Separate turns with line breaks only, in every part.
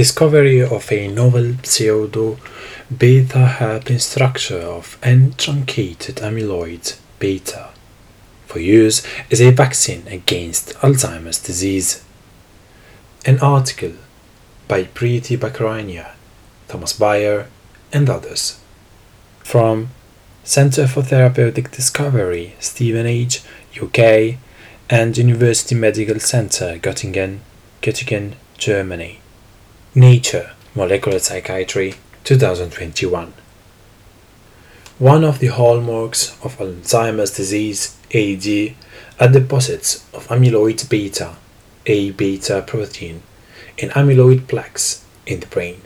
discovery of a novel pseudo beta hairpin structure of N truncated amyloid beta for use as a vaccine against Alzheimer's disease. An article by Preeti Bakarania, Thomas Bayer, and others. From Center for Therapeutic Discovery, Stephen Stevenage, UK, and University Medical Center, Göttingen, Göttingen, Germany. Nature, Molecular Psychiatry, 2021. One of the hallmarks of Alzheimer's disease, AD, are deposits of amyloid beta, A beta protein, in amyloid plaques in the brain.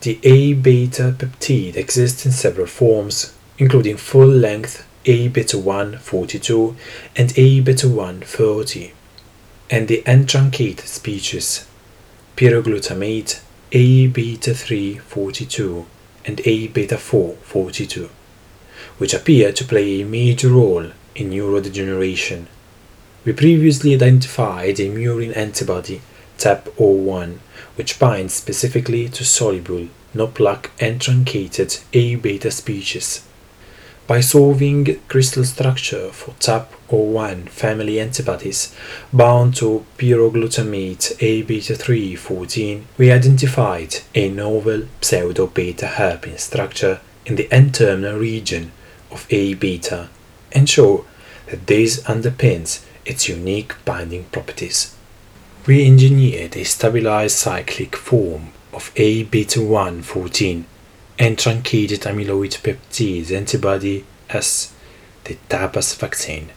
The A beta peptide exists in several forms, including full length A beta 1 42 and A beta 1 30, and the untruncated species pyroglutamate A beta 3 42 and A beta 4 42, which appear to play a major role in neurodegeneration. We previously identified a murine antibody TAP01 which binds specifically to soluble, no plaque and truncated A beta species. By solving crystal structure for TAP01 family antibodies bound to pyroglutamate A beta 3 14, we identified a novel pseudo beta hairpin structure in the N terminal region of A beta and show that this underpins its unique binding properties. We engineered a stabilized cyclic form of A beta 1 14 and truncated amyloid peptide antibody as the TAPAS vaccine,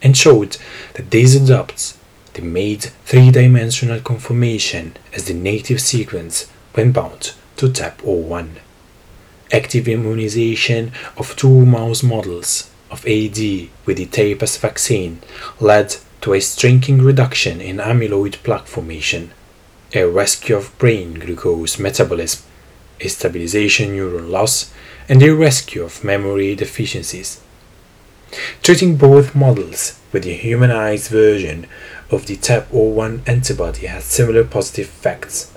and showed that these adopts the made three-dimensional conformation as the native sequence when bound to TAP01. Active immunization of two mouse models of AD with the TAPAS vaccine led to a striking reduction in amyloid plaque formation, a rescue of brain glucose metabolism, a stabilization neuron loss, and a rescue of memory deficiencies. Treating both models with the humanized version of the TAP01 antibody has similar positive effects.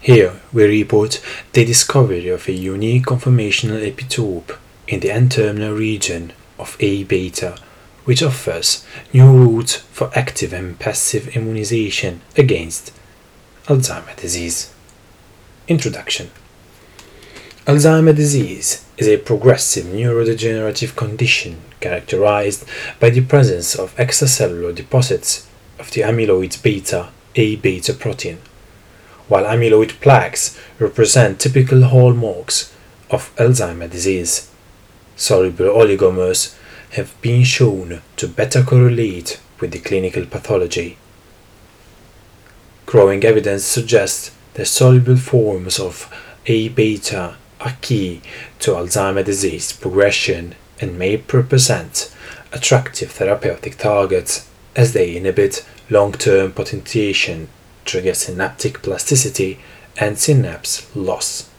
Here we report the discovery of a unique conformational epitope in the N-terminal region of A beta which offers new routes for active and passive immunization against Alzheimer's disease. Introduction Alzheimer's disease is a progressive neurodegenerative condition characterized by the presence of extracellular deposits of the amyloid beta A beta protein, while amyloid plaques represent typical hallmarks of Alzheimer's disease. Soluble oligomers have been shown to better correlate with the clinical pathology. Growing evidence suggests that soluble forms of A beta are key to Alzheimer's disease progression and may represent attractive therapeutic targets as they inhibit long term potentiation, trigger synaptic plasticity, and synapse loss.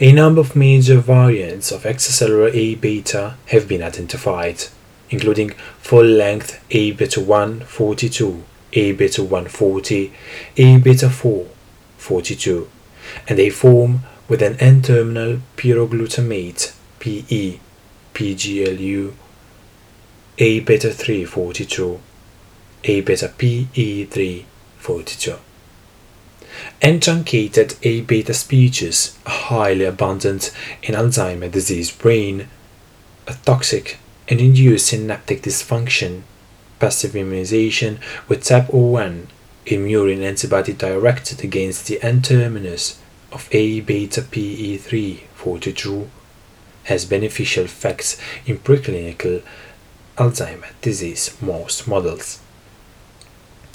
A number of major variants of extracellular A beta have been identified, including full length A beta 142, A beta 140, A beta 4 42, and a form with an N terminal pyroglutamate PE, PGLU, A beta 3 42, A beta PE3 42. Untruncated A beta species are highly abundant in Alzheimer's disease brain, are toxic and induce synaptic dysfunction. Passive immunization with TAP01, a murine antibody directed against the N terminus of A beta PE3 42, has beneficial effects in preclinical Alzheimer's disease mouse models.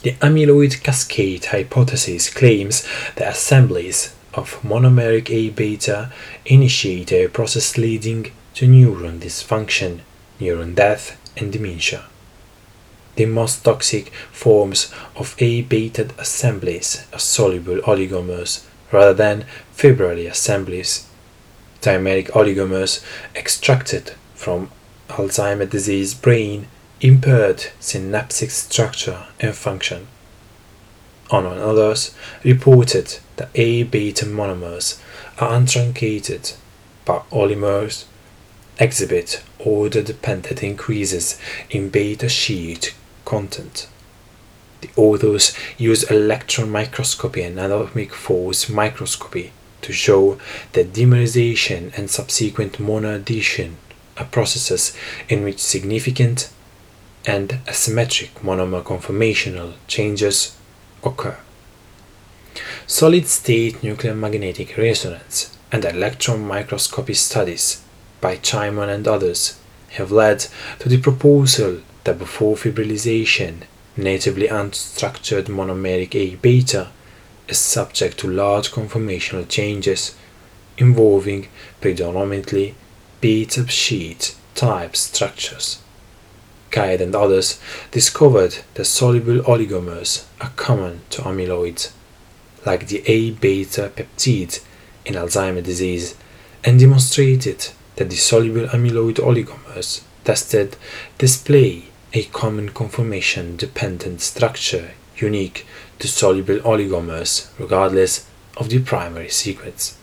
The amyloid cascade hypothesis claims that assemblies of monomeric A beta initiate a process leading to neuron dysfunction, neuron death, and dementia. The most toxic forms of A beta assemblies are soluble oligomers rather than fibrillary assemblies. Dimeric oligomers extracted from Alzheimer's disease brain impaired synaptic structure and function. On others reported that A beta monomers are untruncated, but oligomers exhibit order dependent increases in beta sheet content. The authors used electron microscopy and atomic force microscopy to show that dimerization and subsequent monoaddition are processes in which significant and asymmetric monomer conformational changes occur. Solid state nuclear magnetic resonance and electron microscopy studies by Chimon and others have led to the proposal that before fibrillation, natively unstructured monomeric A beta is subject to large conformational changes involving predominantly beta sheet type structures. Caid and others discovered that soluble oligomers are common to amyloids, like the A beta peptide in Alzheimer's disease, and demonstrated that the soluble amyloid oligomers tested display a common conformation dependent structure unique to soluble oligomers regardless of the primary sequence.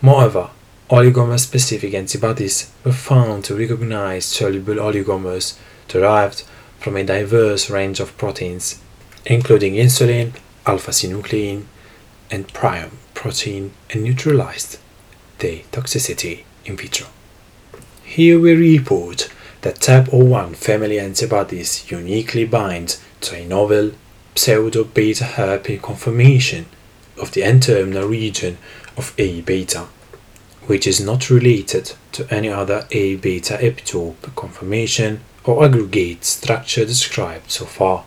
Moreover, oligomer specific antibodies were found to recognize soluble oligomers derived from a diverse range of proteins, including insulin, alpha synuclein, and prion protein, and neutralized the toxicity in vitro. Here we report that TAP01 family antibodies uniquely bind to a novel pseudo beta hairpin conformation of the N-terminal region of A beta, which is not related to any other A beta epitope conformation or aggregate structure described so far.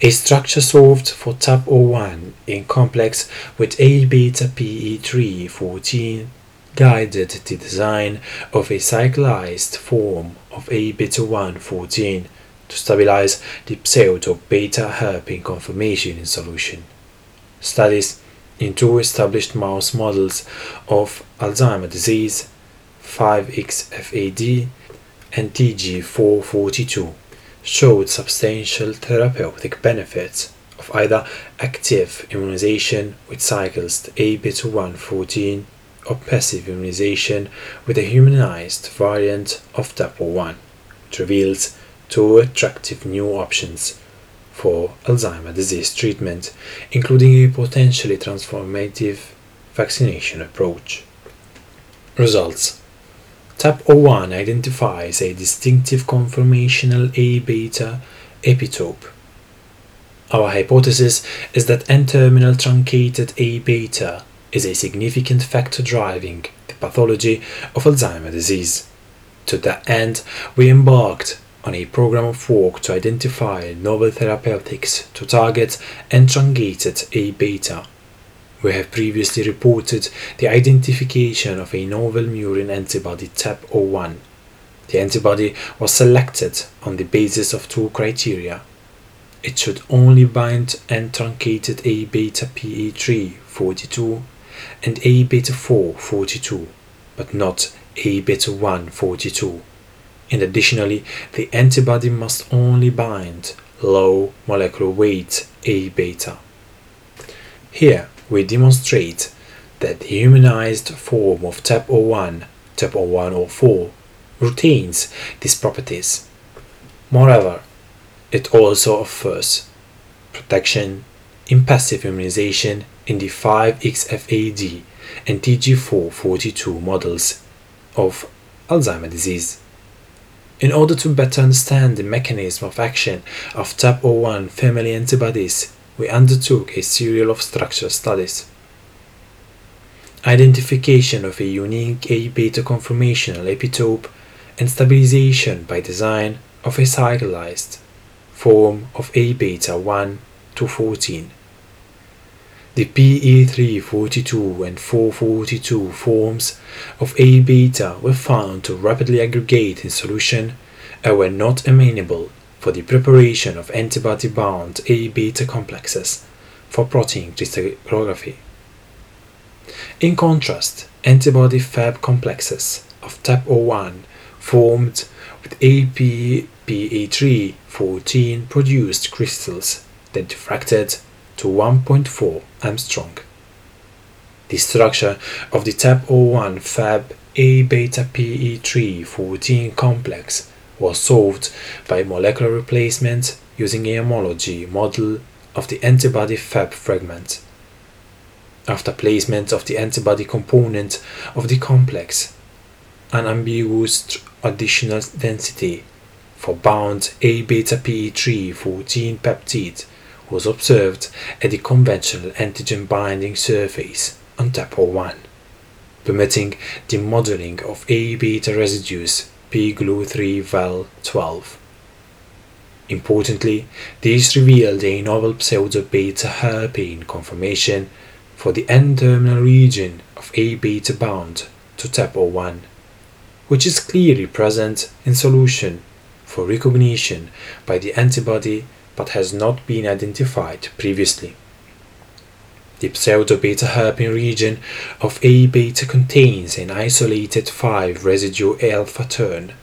A structure solved for TAP01 in complex with A beta PE314 guided the design of a cyclized form of A beta 1 14 to stabilize the pseudo beta hairpin conformation in solution. Studies in two established mouse models of Alzheimer's disease, 5XFAD and TG442, showed substantial therapeutic benefits of either active immunization with cycles A beta 1 14 or passive immunization with a humanized variant of TAP01, which reveals two attractive new options for Alzheimer's disease treatment, including a potentially transformative vaccination approach. Results TAP01 identifies a distinctive conformational A beta epitope. Our hypothesis is that N terminal truncated A beta is a significant factor driving the pathology of Alzheimer's disease. To that end, we embarked on a program of work to identify novel therapeutics to target truncated A beta. We have previously reported the identification of a novel murine antibody TAP01. The antibody was selected on the basis of two criteria. It should only bind truncated A beta PE3 42 and A beta 4 42, but not A beta 1 42 and additionally the antibody must only bind low molecular weight A beta. Here we demonstrate that the humanized form of TAP01, TAP0104, retains these properties. Moreover, it also offers protection in passive immunization in the 5XFAD and TG442 models of Alzheimer's disease. In order to better understand the mechanism of action of TAP01 family antibodies, we undertook a series of structure studies. Identification of a unique A beta conformational epitope and stabilization by design of a cyclized form of A beta 1 to 14. The PE342 and 442 forms of A beta were found to rapidly aggregate in solution and were not amenable for the preparation of antibody bound A beta complexes for protein crystallography. In contrast, antibody Fab complexes of TAP01 formed with APPA3 14 produced crystals that diffracted to 1.4 Armstrong. The structure of the TAP01 Fab A beta PE3 14 complex was solved by molecular replacement using a homology model of the antibody Fab fragment. After placement of the antibody component of the complex, an ambiguous additional density for bound A beta PE3 14 peptide was observed at the conventional antigen binding surface on TAP01, permitting the modeling of A beta residues pGlu3Val12. Importantly, this revealed a novel pseudo-beta hairpin conformation for the N-terminal region of A beta bound to TAP01, which is clearly present in solution for recognition by the antibody but has not been identified previously. The pseudo-beta hairpin region of A beta contains an isolated 5 residue alpha turn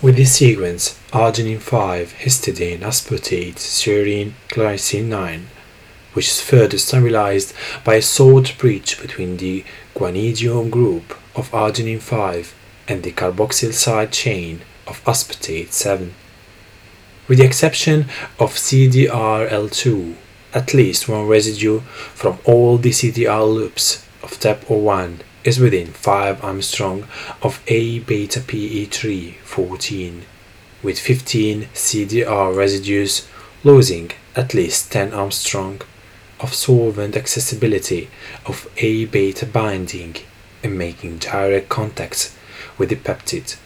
with the sequence arginine 5 histidine aspartate serine glycine 9 which is further stabilized by a salt bridge between the guanidium group of arginine 5 and the carboxyl side chain of aspartate 7. With the exception of CDRL2, at least one residue from all the CDR loops of TAP01 is within 5 Armstrong of A beta PE3 14, with 15 CDR residues losing at least 10 Armstrong of solvent accessibility of A beta binding and making direct contacts with the peptide.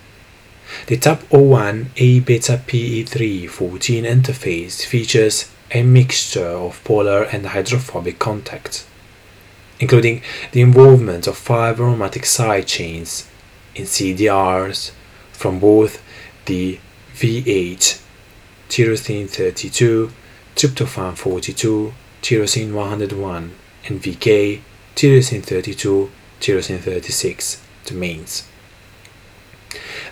The TAP01 A beta PE3 14 interface features a mixture of polar and hydrophobic contacts, including the involvement of five aromatic side chains in CDRs from both the VH tyrosine 32, tryptophan 42, tyrosine 101, and VK tyrosine 32, tyrosine 36 domains.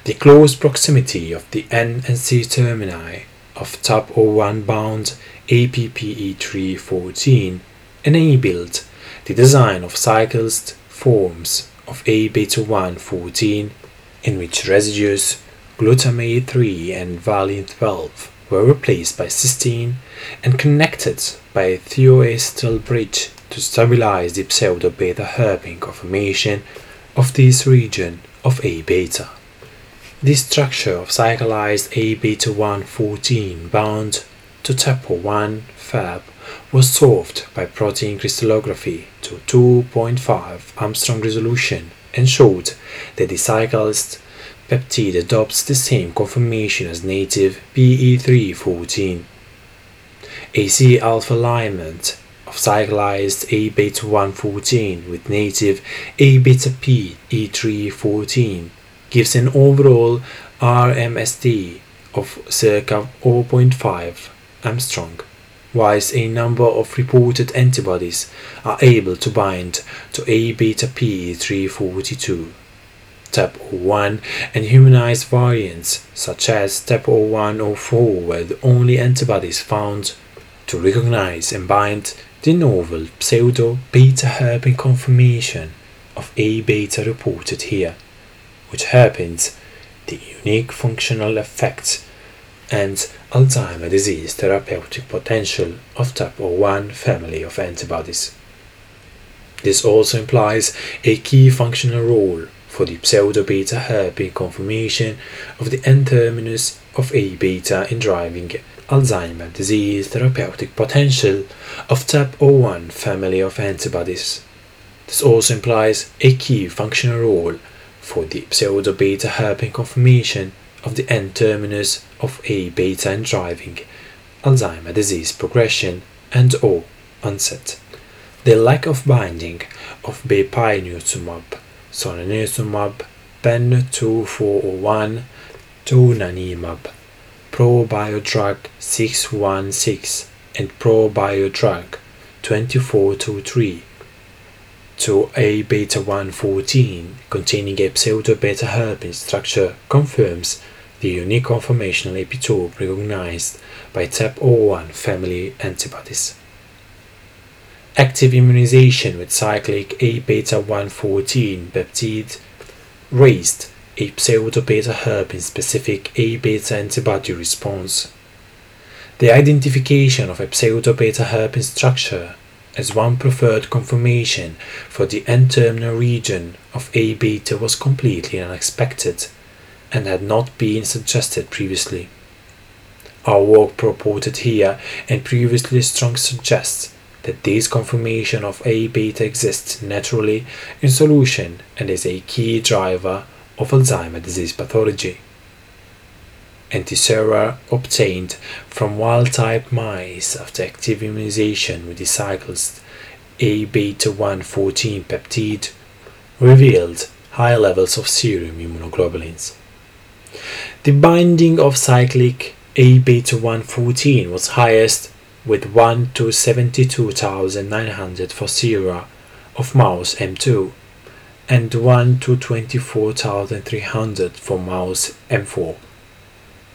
The close proximity of the N and C termini of TAP01 bound APPE314 enabled the design of cyclized forms of A beta 1 14 in which residues glutamate 3 and valine 12 were replaced by cysteine and connected by a thioacetyl bridge to stabilize the pseudo beta hairpin conformation of this region of A beta. This structure of cyclized A beta 1 14 bound to TAP01 Fab was solved by protein crystallography to 2.5 Armstrong resolution and showed that the cyclized peptide adopts the same conformation as native PE314. A C alpha alignment of cyclized A beta 114 with native A beta P E314 gives an overall RMSD of circa 0.5 Armstrong, whilst a number of reported antibodies are able to bind to A beta P342. TAP01 and humanized variants such as TAP0104 were the only antibodies found to recognize and bind the novel pseudo beta hairpin conformation of A beta reported here, which hairpins the unique functional effects and Alzheimer's disease therapeutic potential of TAP01 family of antibodies. This also implies a key functional role for the pseudo-beta hairpin conformation of the N-terminus of A-beta in driving Alzheimer's disease therapeutic potential of TAP01 family of antibodies. This also implies a key functional role for the pseudo-beta hairpin conformation of the N-terminus of A beta in driving Alzheimer's disease progression and or onset. The lack of binding of bepirosurmab, solanezumab, PEN 2401, donanemab, ProBiodrug 616 and ProBiodrug 2423 to A beta 114 containing a pseudo beta hairpin structure confirms the unique conformational epitope recognized by TAP01 family antibodies. Active immunization with cyclic A beta 114 peptide raised a pseudo beta herpin specific A beta antibody response. The identification of a pseudo beta herpin structure as one preferred conformation for the N-terminal region of A beta was completely unexpected and had not been suggested previously. Our work purported here and previously strongly suggests that this conformation of A beta exists naturally in solution and is a key driver of Alzheimer's disease pathology. Antisera obtained from wild type mice after active immunization with the cyclist A beta 114 peptide revealed high levels of serum immunoglobulins. The binding of cyclic A beta 114 was highest with 1 to 72,900 for sera of mouse M2 and 1 to 24,300 for mouse M4.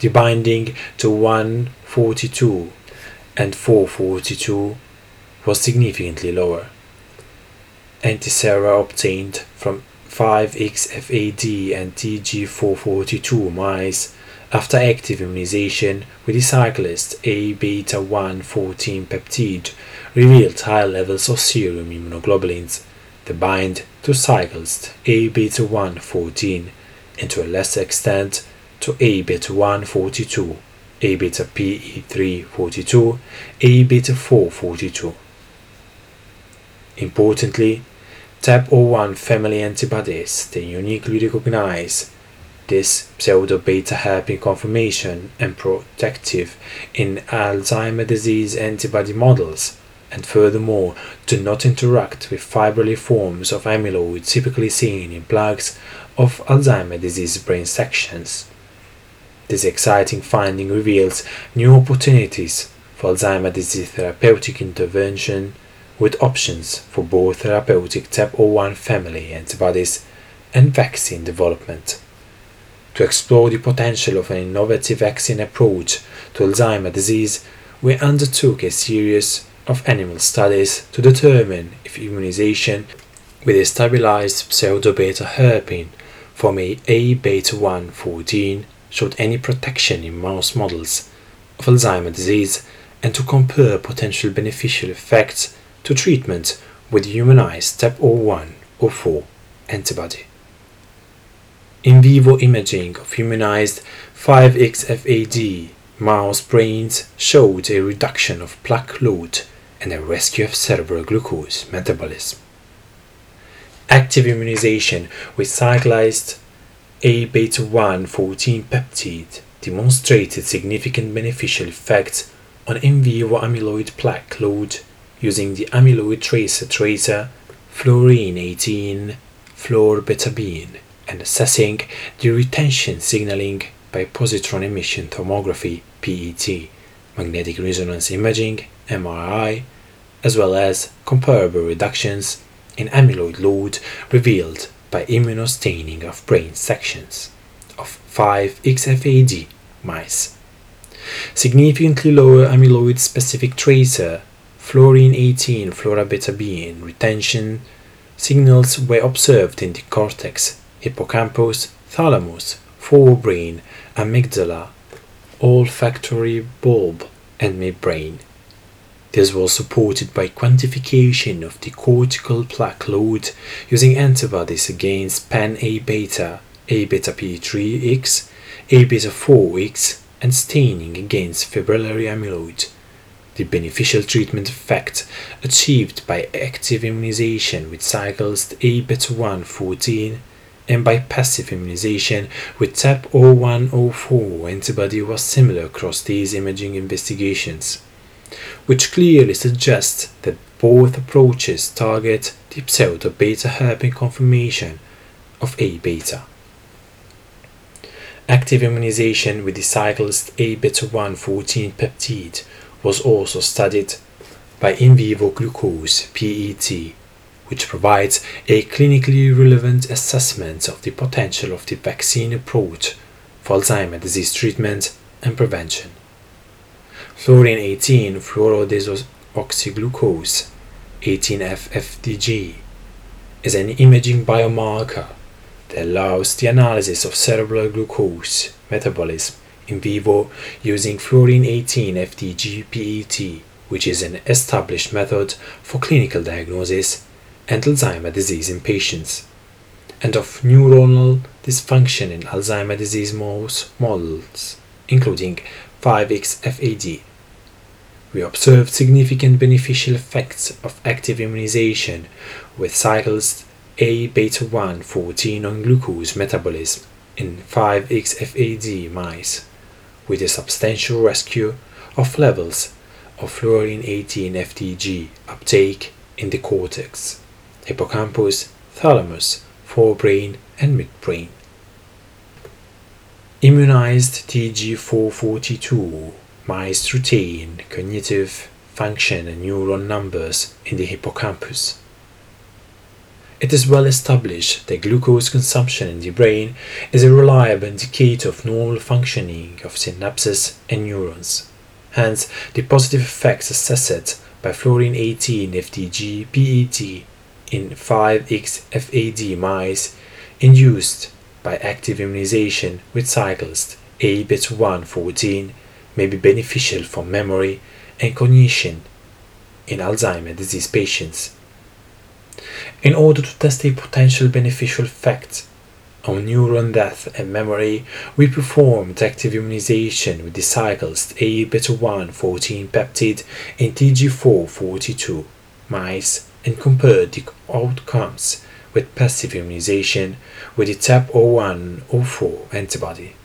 The binding to 142 and 442 was significantly lower. Antisera obtained from 5XFAD and TG442 mice after active immunization with the cyclist A beta 114 peptide revealed high levels of serum immunoglobulins that bind to cyclist A beta 114 and to a lesser extent to A beta 142, A beta PE342, A beta 442. Importantly, TAP01 family antibodies they uniquely recognize this pseudo beta hairpin conformation and protective in Alzheimer's disease antibody models, and furthermore do not interact with fibrillary forms of amyloid typically seen in plaques of Alzheimer's disease brain sections. This exciting finding reveals new opportunities for Alzheimer's disease therapeutic intervention with options for both therapeutic TAP01 family antibodies and vaccine development. To explore the potential of an innovative vaccine approach to Alzheimer's disease, we undertook a series of animal studies to determine if immunization with a stabilized pseudo-beta hairpin from a A-beta 114 showed any protection in mouse models of Alzheimer's disease and to compare potential beneficial effects to treatment with humanized TAP01 or 4 antibody in vivo imaging of humanized 5XFAD mouse brains showed a reduction of plaque load and a rescue of cerebral glucose metabolism. Active immunization with cyclized A beta 1 14 peptide demonstrated significant beneficial effects on in vivo amyloid plaque load using the amyloid tracer tracer fluorine 18 fluorbetabine and assessing the retention signaling by positron emission tomography PET, magnetic resonance imaging MRI, as well as comparable reductions in amyloid load revealed by immunostaining of brain sections of 5XFAD mice. Significantly lower amyloid specific tracer fluorine 18 fluorbetabine retention signals were observed in the cortex hippocampus, thalamus, forebrain, amygdala, olfactory bulb, and midbrain. This was supported by quantification of the cortical plaque load using antibodies against pan A beta, A beta P3X, A beta 4X, and staining against fibrillary amyloid. The beneficial treatment effect achieved by active immunization with cycles A beta 114 and by passive immunization with TAP 0104 antibody was similar across these imaging investigations, which clearly suggests that both approaches target the pseudo beta hairpin conformation of A beta. Active immunization with the cyclist A beta 114 peptide was also studied by in vivo glucose PET which provides a clinically relevant assessment of the potential of the vaccine approach for Alzheimer's disease treatment and prevention. Fluorine 18 fluorodesoxyglucose 18F-FDG is an imaging biomarker that allows the analysis of cerebral glucose metabolism in vivo using fluorine 18 FDG PET, which is an established method for clinical diagnosis and Alzheimer's disease in patients, and of neuronal dysfunction in Alzheimer's disease mouse models, including 5XFAD. We observed significant beneficial effects of active immunization with cycles A beta 1 14 on glucose metabolism in 5XFAD mice, with a substantial rescue of levels of fluorine 18 FDG uptake in the cortex hippocampus, thalamus, forebrain, and midbrain. Immunized TG442 retain cognitive function and neuron numbers in the hippocampus. It is well established that glucose consumption in the brain is a reliable indicator of normal functioning of synapses and neurons. Hence, the positive effects assessed by fluorine 18 FDG PET in 5XFAD mice induced by active immunization with cyclist A beta 1 14 may be beneficial for memory and cognition in Alzheimer's disease patients. In order to test a potential beneficial effect on neuron death and memory, we performed active immunization with the cycles A beta 1 14 peptide and TG4 42 mice and compared the outcomes with passive immunization with the TAP0104 antibody.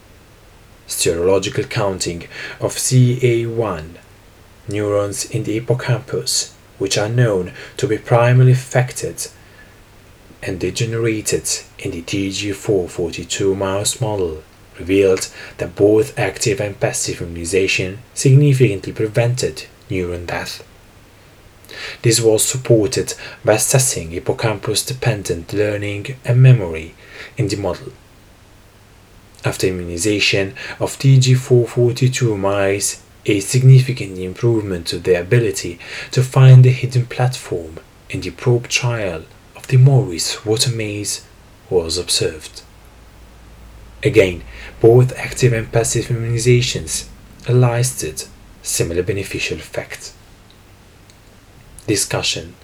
Serological counting of CA1 neurons in the hippocampus, which are known to be primarily affected and degenerated in the TG442 mouse model, revealed that both active and passive immunization significantly prevented neuron death. This was supported by assessing hippocampus dependent learning and memory in the model. After immunization of TG442 mice, a significant improvement to their ability to find the hidden platform in the probe trial of the Morris water maze was observed. Again, both active and passive immunizations elicited similar beneficial effects discussion.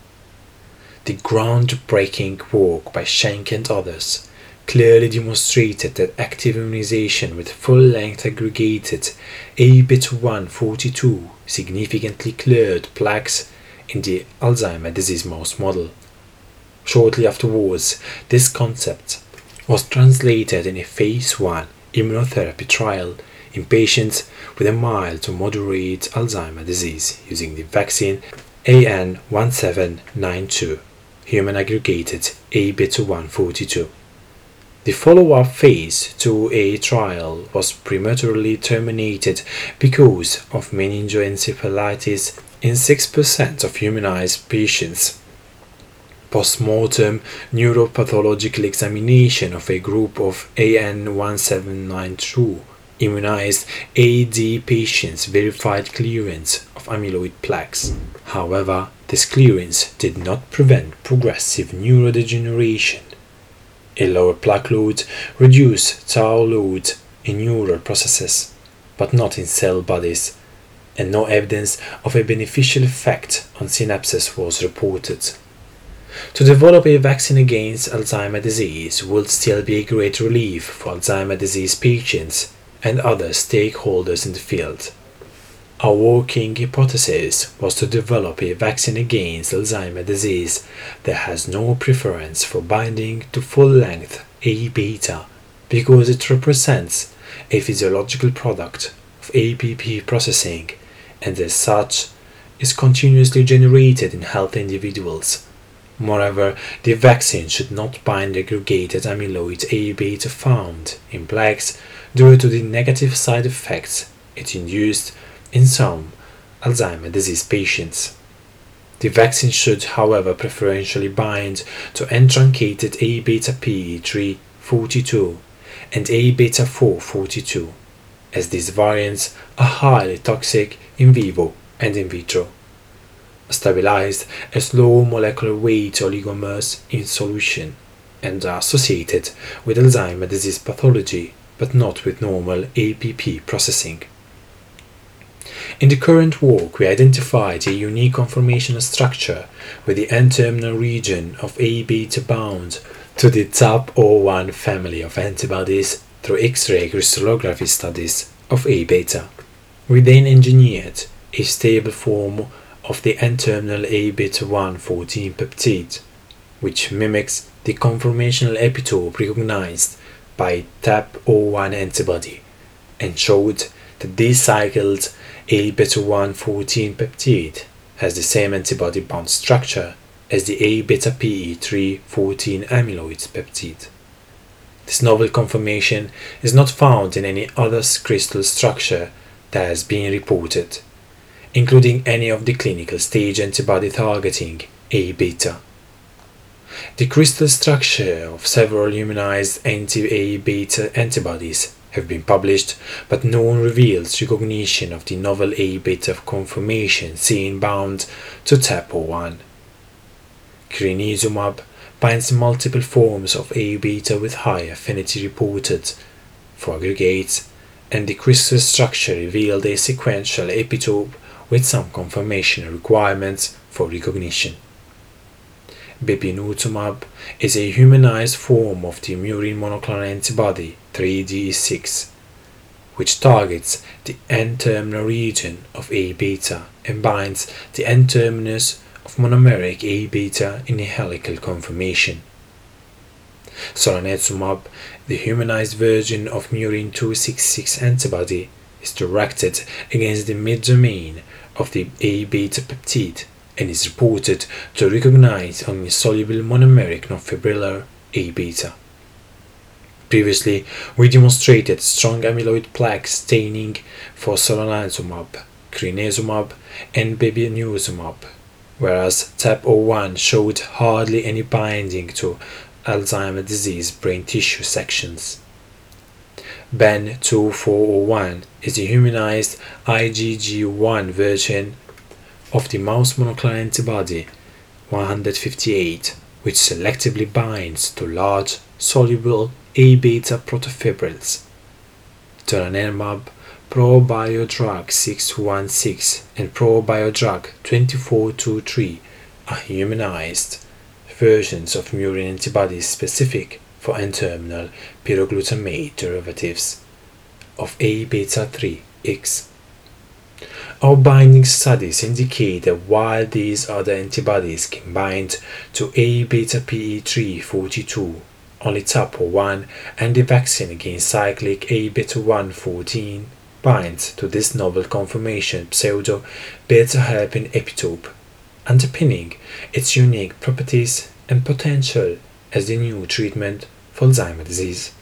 The groundbreaking work by Schenk and others clearly demonstrated that active immunization with full-length aggregated A beta 1 42 significantly cleared plaques in the Alzheimer's disease mouse model. Shortly afterwards, this concept was translated in a phase 1 immunotherapy trial in patients with a mild to moderate Alzheimer's disease using the vaccine AN1792, human aggregated A beta 142. The follow up phase 2A trial was prematurely terminated because of meningoencephalitis in 6% of humanized patients. Post-mortem neuropathological examination of a group of AN1792 immunized AD patients verified clearance of amyloid plaques. However, this clearance did not prevent progressive neurodegeneration. A lower plaque load reduced tau load in neural processes, but not in cell bodies, and no evidence of a beneficial effect on synapses was reported. To develop a vaccine against Alzheimer's disease would still be a great relief for Alzheimer's disease patients and other stakeholders in the field. Our working hypothesis was to develop a vaccine against Alzheimer's disease that has no preference for binding to full length A beta because it represents a physiological product of APP processing and as such is continuously generated in healthy individuals. Moreover, the vaccine should not bind aggregated amyloid A beta found in plaques due to the negative side effects it induced in some Alzheimer's disease patients. The vaccine should, however, preferentially bind to untruncated A beta P342 and A beta 442, as these variants are highly toxic in vivo and in vitro. Stabilized as low molecular weight oligomers in solution and are associated with Alzheimer's disease pathology but not with normal APP processing. In the current work, we identified a unique conformational structure with the N-terminal region of A beta bound to the TAP01 family of antibodies through X-ray crystallography studies of A beta. We then engineered a stable form of the N-terminal A beta 1 14 peptide, which mimics the conformational epitope recognized by TAP01 antibody and showed that this cycled A beta 1 14 peptide has the same antibody bound structure as the A beta PE3 14 amyloid peptide. This novel conformation is not found in any other crystal structure that has been reported, including any of the clinical stage antibody targeting A beta. The crystal structure of several humanized anti-A beta antibodies have been published, but no one reveals recognition of the novel A beta conformation seen bound to TAP01. Crenezumab binds multiple forms of A beta with high affinity reported for aggregates, and the crystal structure revealed a sequential epitope with some conformational requirements for recognition. Bepinutumab is a humanized form of the murine monoclonal antibody 3D6, which targets the N-terminal region of A beta and binds the N-terminus of monomeric A beta in a helical conformation. Solanezumab, the humanized version of murine 266 antibody, is directed against the mid-domain of the A beta peptide and is reported to recognize only soluble monomeric non-fibrillar A beta. Previously, we demonstrated strong amyloid plaque staining for solanezumab, crenezumab, and bepinutumab, whereas TAP01 showed hardly any binding to Alzheimer's disease brain tissue sections. BEN 2401 is a humanized IgG1 version of the mouse monoclonal antibody 158, which selectively binds to large soluble A beta protofibrils. Donanemab, ProBiodrug 616, and ProBiodrug 2423 are humanized versions of murine antibodies specific for N-terminal pyroglutamate derivatives of A beta 3X our binding studies indicate that while these other antibodies can bind to A beta PE342, only TAP01 and the vaccine against cyclic A beta 114 binds to this novel conformation pseudo beta hairpin epitope, underpinning its unique properties and potential as the new treatment for Alzheimer's disease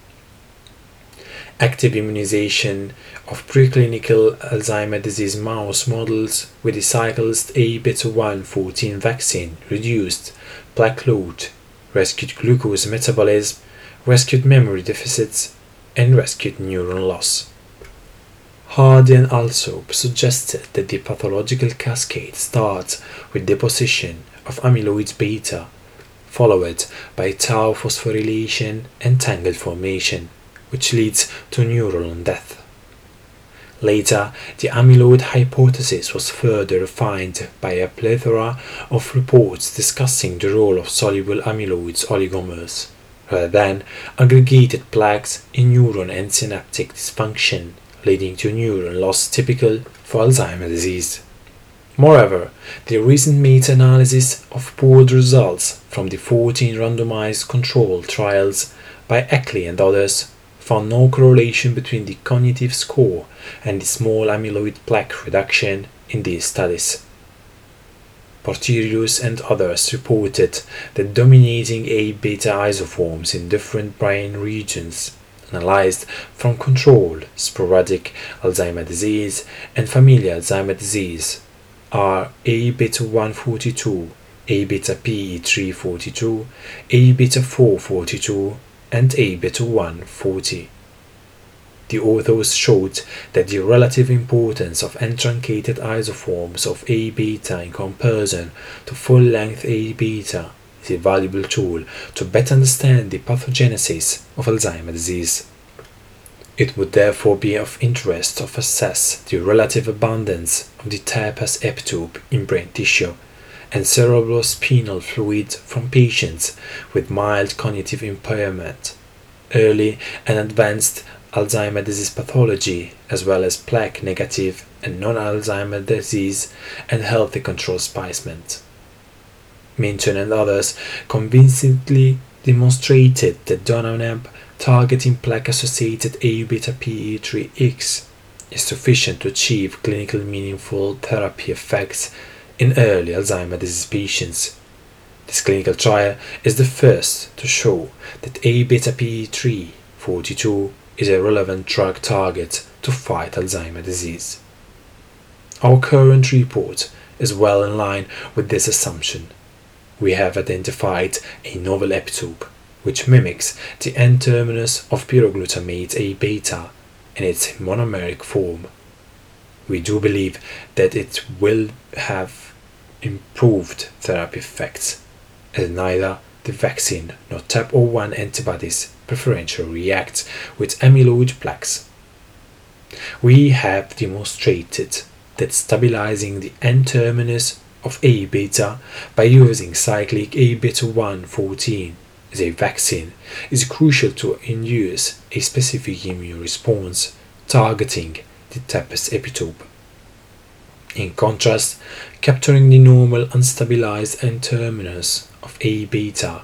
active immunization of preclinical Alzheimer's disease mouse models with the cyclist A beta 1 14 vaccine reduced plaque load, rescued glucose metabolism, rescued memory deficits, and rescued neuron loss. Hardy and Alsop suggested that the pathological cascade starts with deposition of amyloid beta, followed by tau phosphorylation and tangle formation which leads to neuron death. Later, the amyloid hypothesis was further refined by a plethora of reports discussing the role of soluble amyloid oligomers, rather than aggregated plaques in neuron and synaptic dysfunction, leading to neuron loss typical for Alzheimer's disease. Moreover, the recent meta-analysis of pooled results from the 14 randomized controlled trials by Eckley and others found no correlation between the cognitive score and the small amyloid plaque reduction in these studies. Portirius and others reported that dominating A beta isoforms in different brain regions analyzed from controlled sporadic Alzheimer's disease and familial Alzheimer's disease are A beta 142, A beta PE342, A beta 442, and A beta 140. The authors showed that the relative importance of untruncated isoforms of A beta in comparison to full length A beta is a valuable tool to better understand the pathogenesis of Alzheimer's disease. It would therefore be of interest to assess the relative abundance of the TAPAS epitope in brain tissue and cerebrospinal fluid from patients with mild cognitive impairment, early and advanced Alzheimer's disease pathology, as well as plaque negative and non Alzheimer's disease and healthy control specimens. Mintun and others convincingly demonstrated that donanemab targeting plaque associated A beta PE3X is sufficient to achieve clinically meaningful therapy effects in early Alzheimer's disease patients. This clinical trial is the first to show that A beta PE3 42 is a relevant drug target to fight Alzheimer's disease. Our current report is well in line with this assumption. We have identified a novel epitope which mimics the N terminus of pyroglutamate A beta in its monomeric form. We do believe that it will have improved therapy effects, as neither the vaccine nor TAP01 antibodies preferentially react with amyloid plaques. We have demonstrated that stabilizing the N terminus of A beta by using cyclic A beta 1 14 as a vaccine is crucial to induce a specific immune response targeting the TAPAS epitope. In contrast, capturing the normal unstabilized N terminus of A beta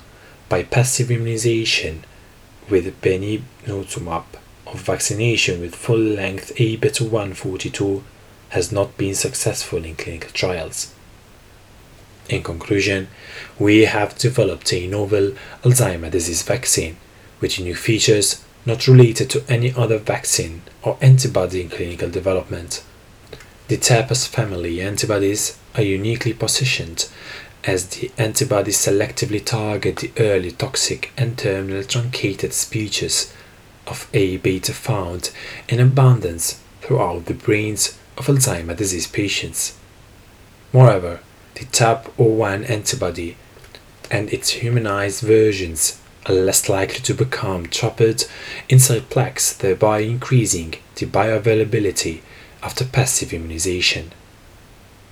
by passive immunization with bapineuzumab of vaccination with full-length A beta 142 has not been successful in clinical trials. In conclusion, we have developed a novel Alzheimer's disease vaccine with new features not related to any other vaccine or antibody in clinical development. The TAPAS family antibodies are uniquely positioned as the antibodies selectively target the early toxic and terminal truncated species of A beta found in abundance throughout the brains of Alzheimer's disease patients. Moreover, the TAP01 antibody and its humanized versions are less likely to become trapped inside plaques, thereby increasing the bioavailability after passive immunization.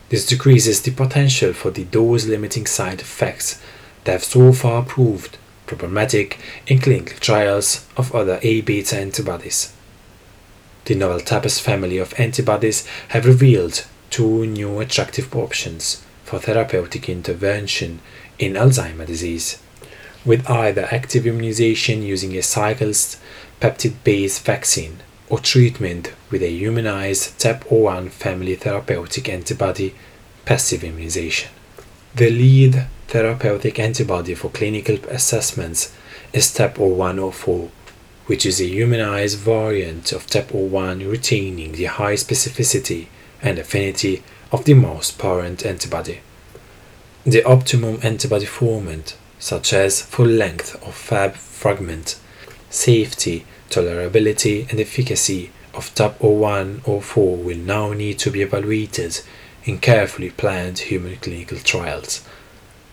This decreases the potential for the dose limiting side effects that have so far proved problematic in clinical trials of other A beta antibodies. The novel TAPAS family of antibodies have revealed two new attractive options for therapeutic intervention in Alzheimer's disease, with either active immunization using a cyclic peptide based vaccine or treatment with a humanized TAP01 family therapeutic antibody passive immunization. The lead therapeutic antibody for clinical assessments is TAP0104, which is a humanized variant of TAP01 retaining the high specificity and affinity of the mouse parent antibody. The optimum antibody format, such as full length of Fab fragment, safety, tolerability, and efficacy of TAP0104 will now need to be evaluated in carefully planned human clinical trials.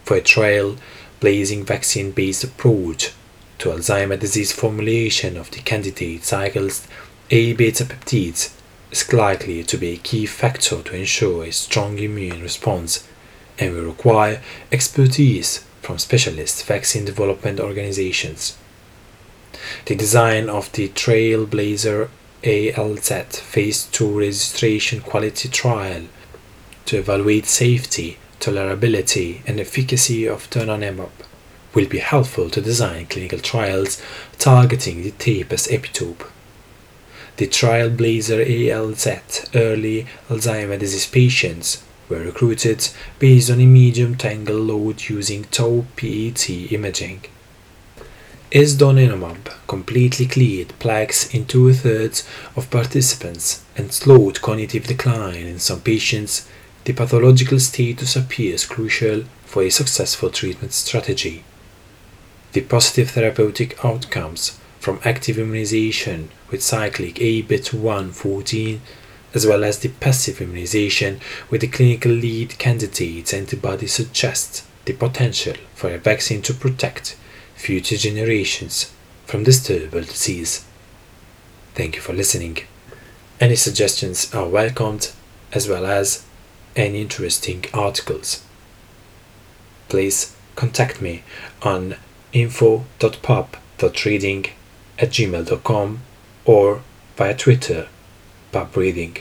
For a trail blazing vaccine based approach to Alzheimer's disease formulation of the candidate cycles A beta peptides is likely to be a key factor to ensure a strong immune response and will require expertise from specialist vaccine development organizations. The design of the Trailblazer ALZ Phase 2 registration quality trial to evaluate safety, tolerability, and efficacy of donanemab will be helpful to design clinical trials targeting the TAPAS epitope the Trailblazer ALZ early Alzheimer's disease patients were recruited based on a medium tangle load using tau PET imaging. As donanemab completely cleared plaques in two thirds of participants and slowed cognitive decline in some patients, the pathological status appears crucial for a successful treatment strategy. the positive therapeutic outcomes from active immunization with cyclic A beta 1 14 as well as the passive immunization with the clinical lead candidate's antibody suggests the potential for a vaccine to protect future generations from this terrible disease. Thank you for listening. Any suggestions are welcomed as well as any interesting articles. Please contact me on info.pub.reading at gmail.com or via Twitter, pub reading.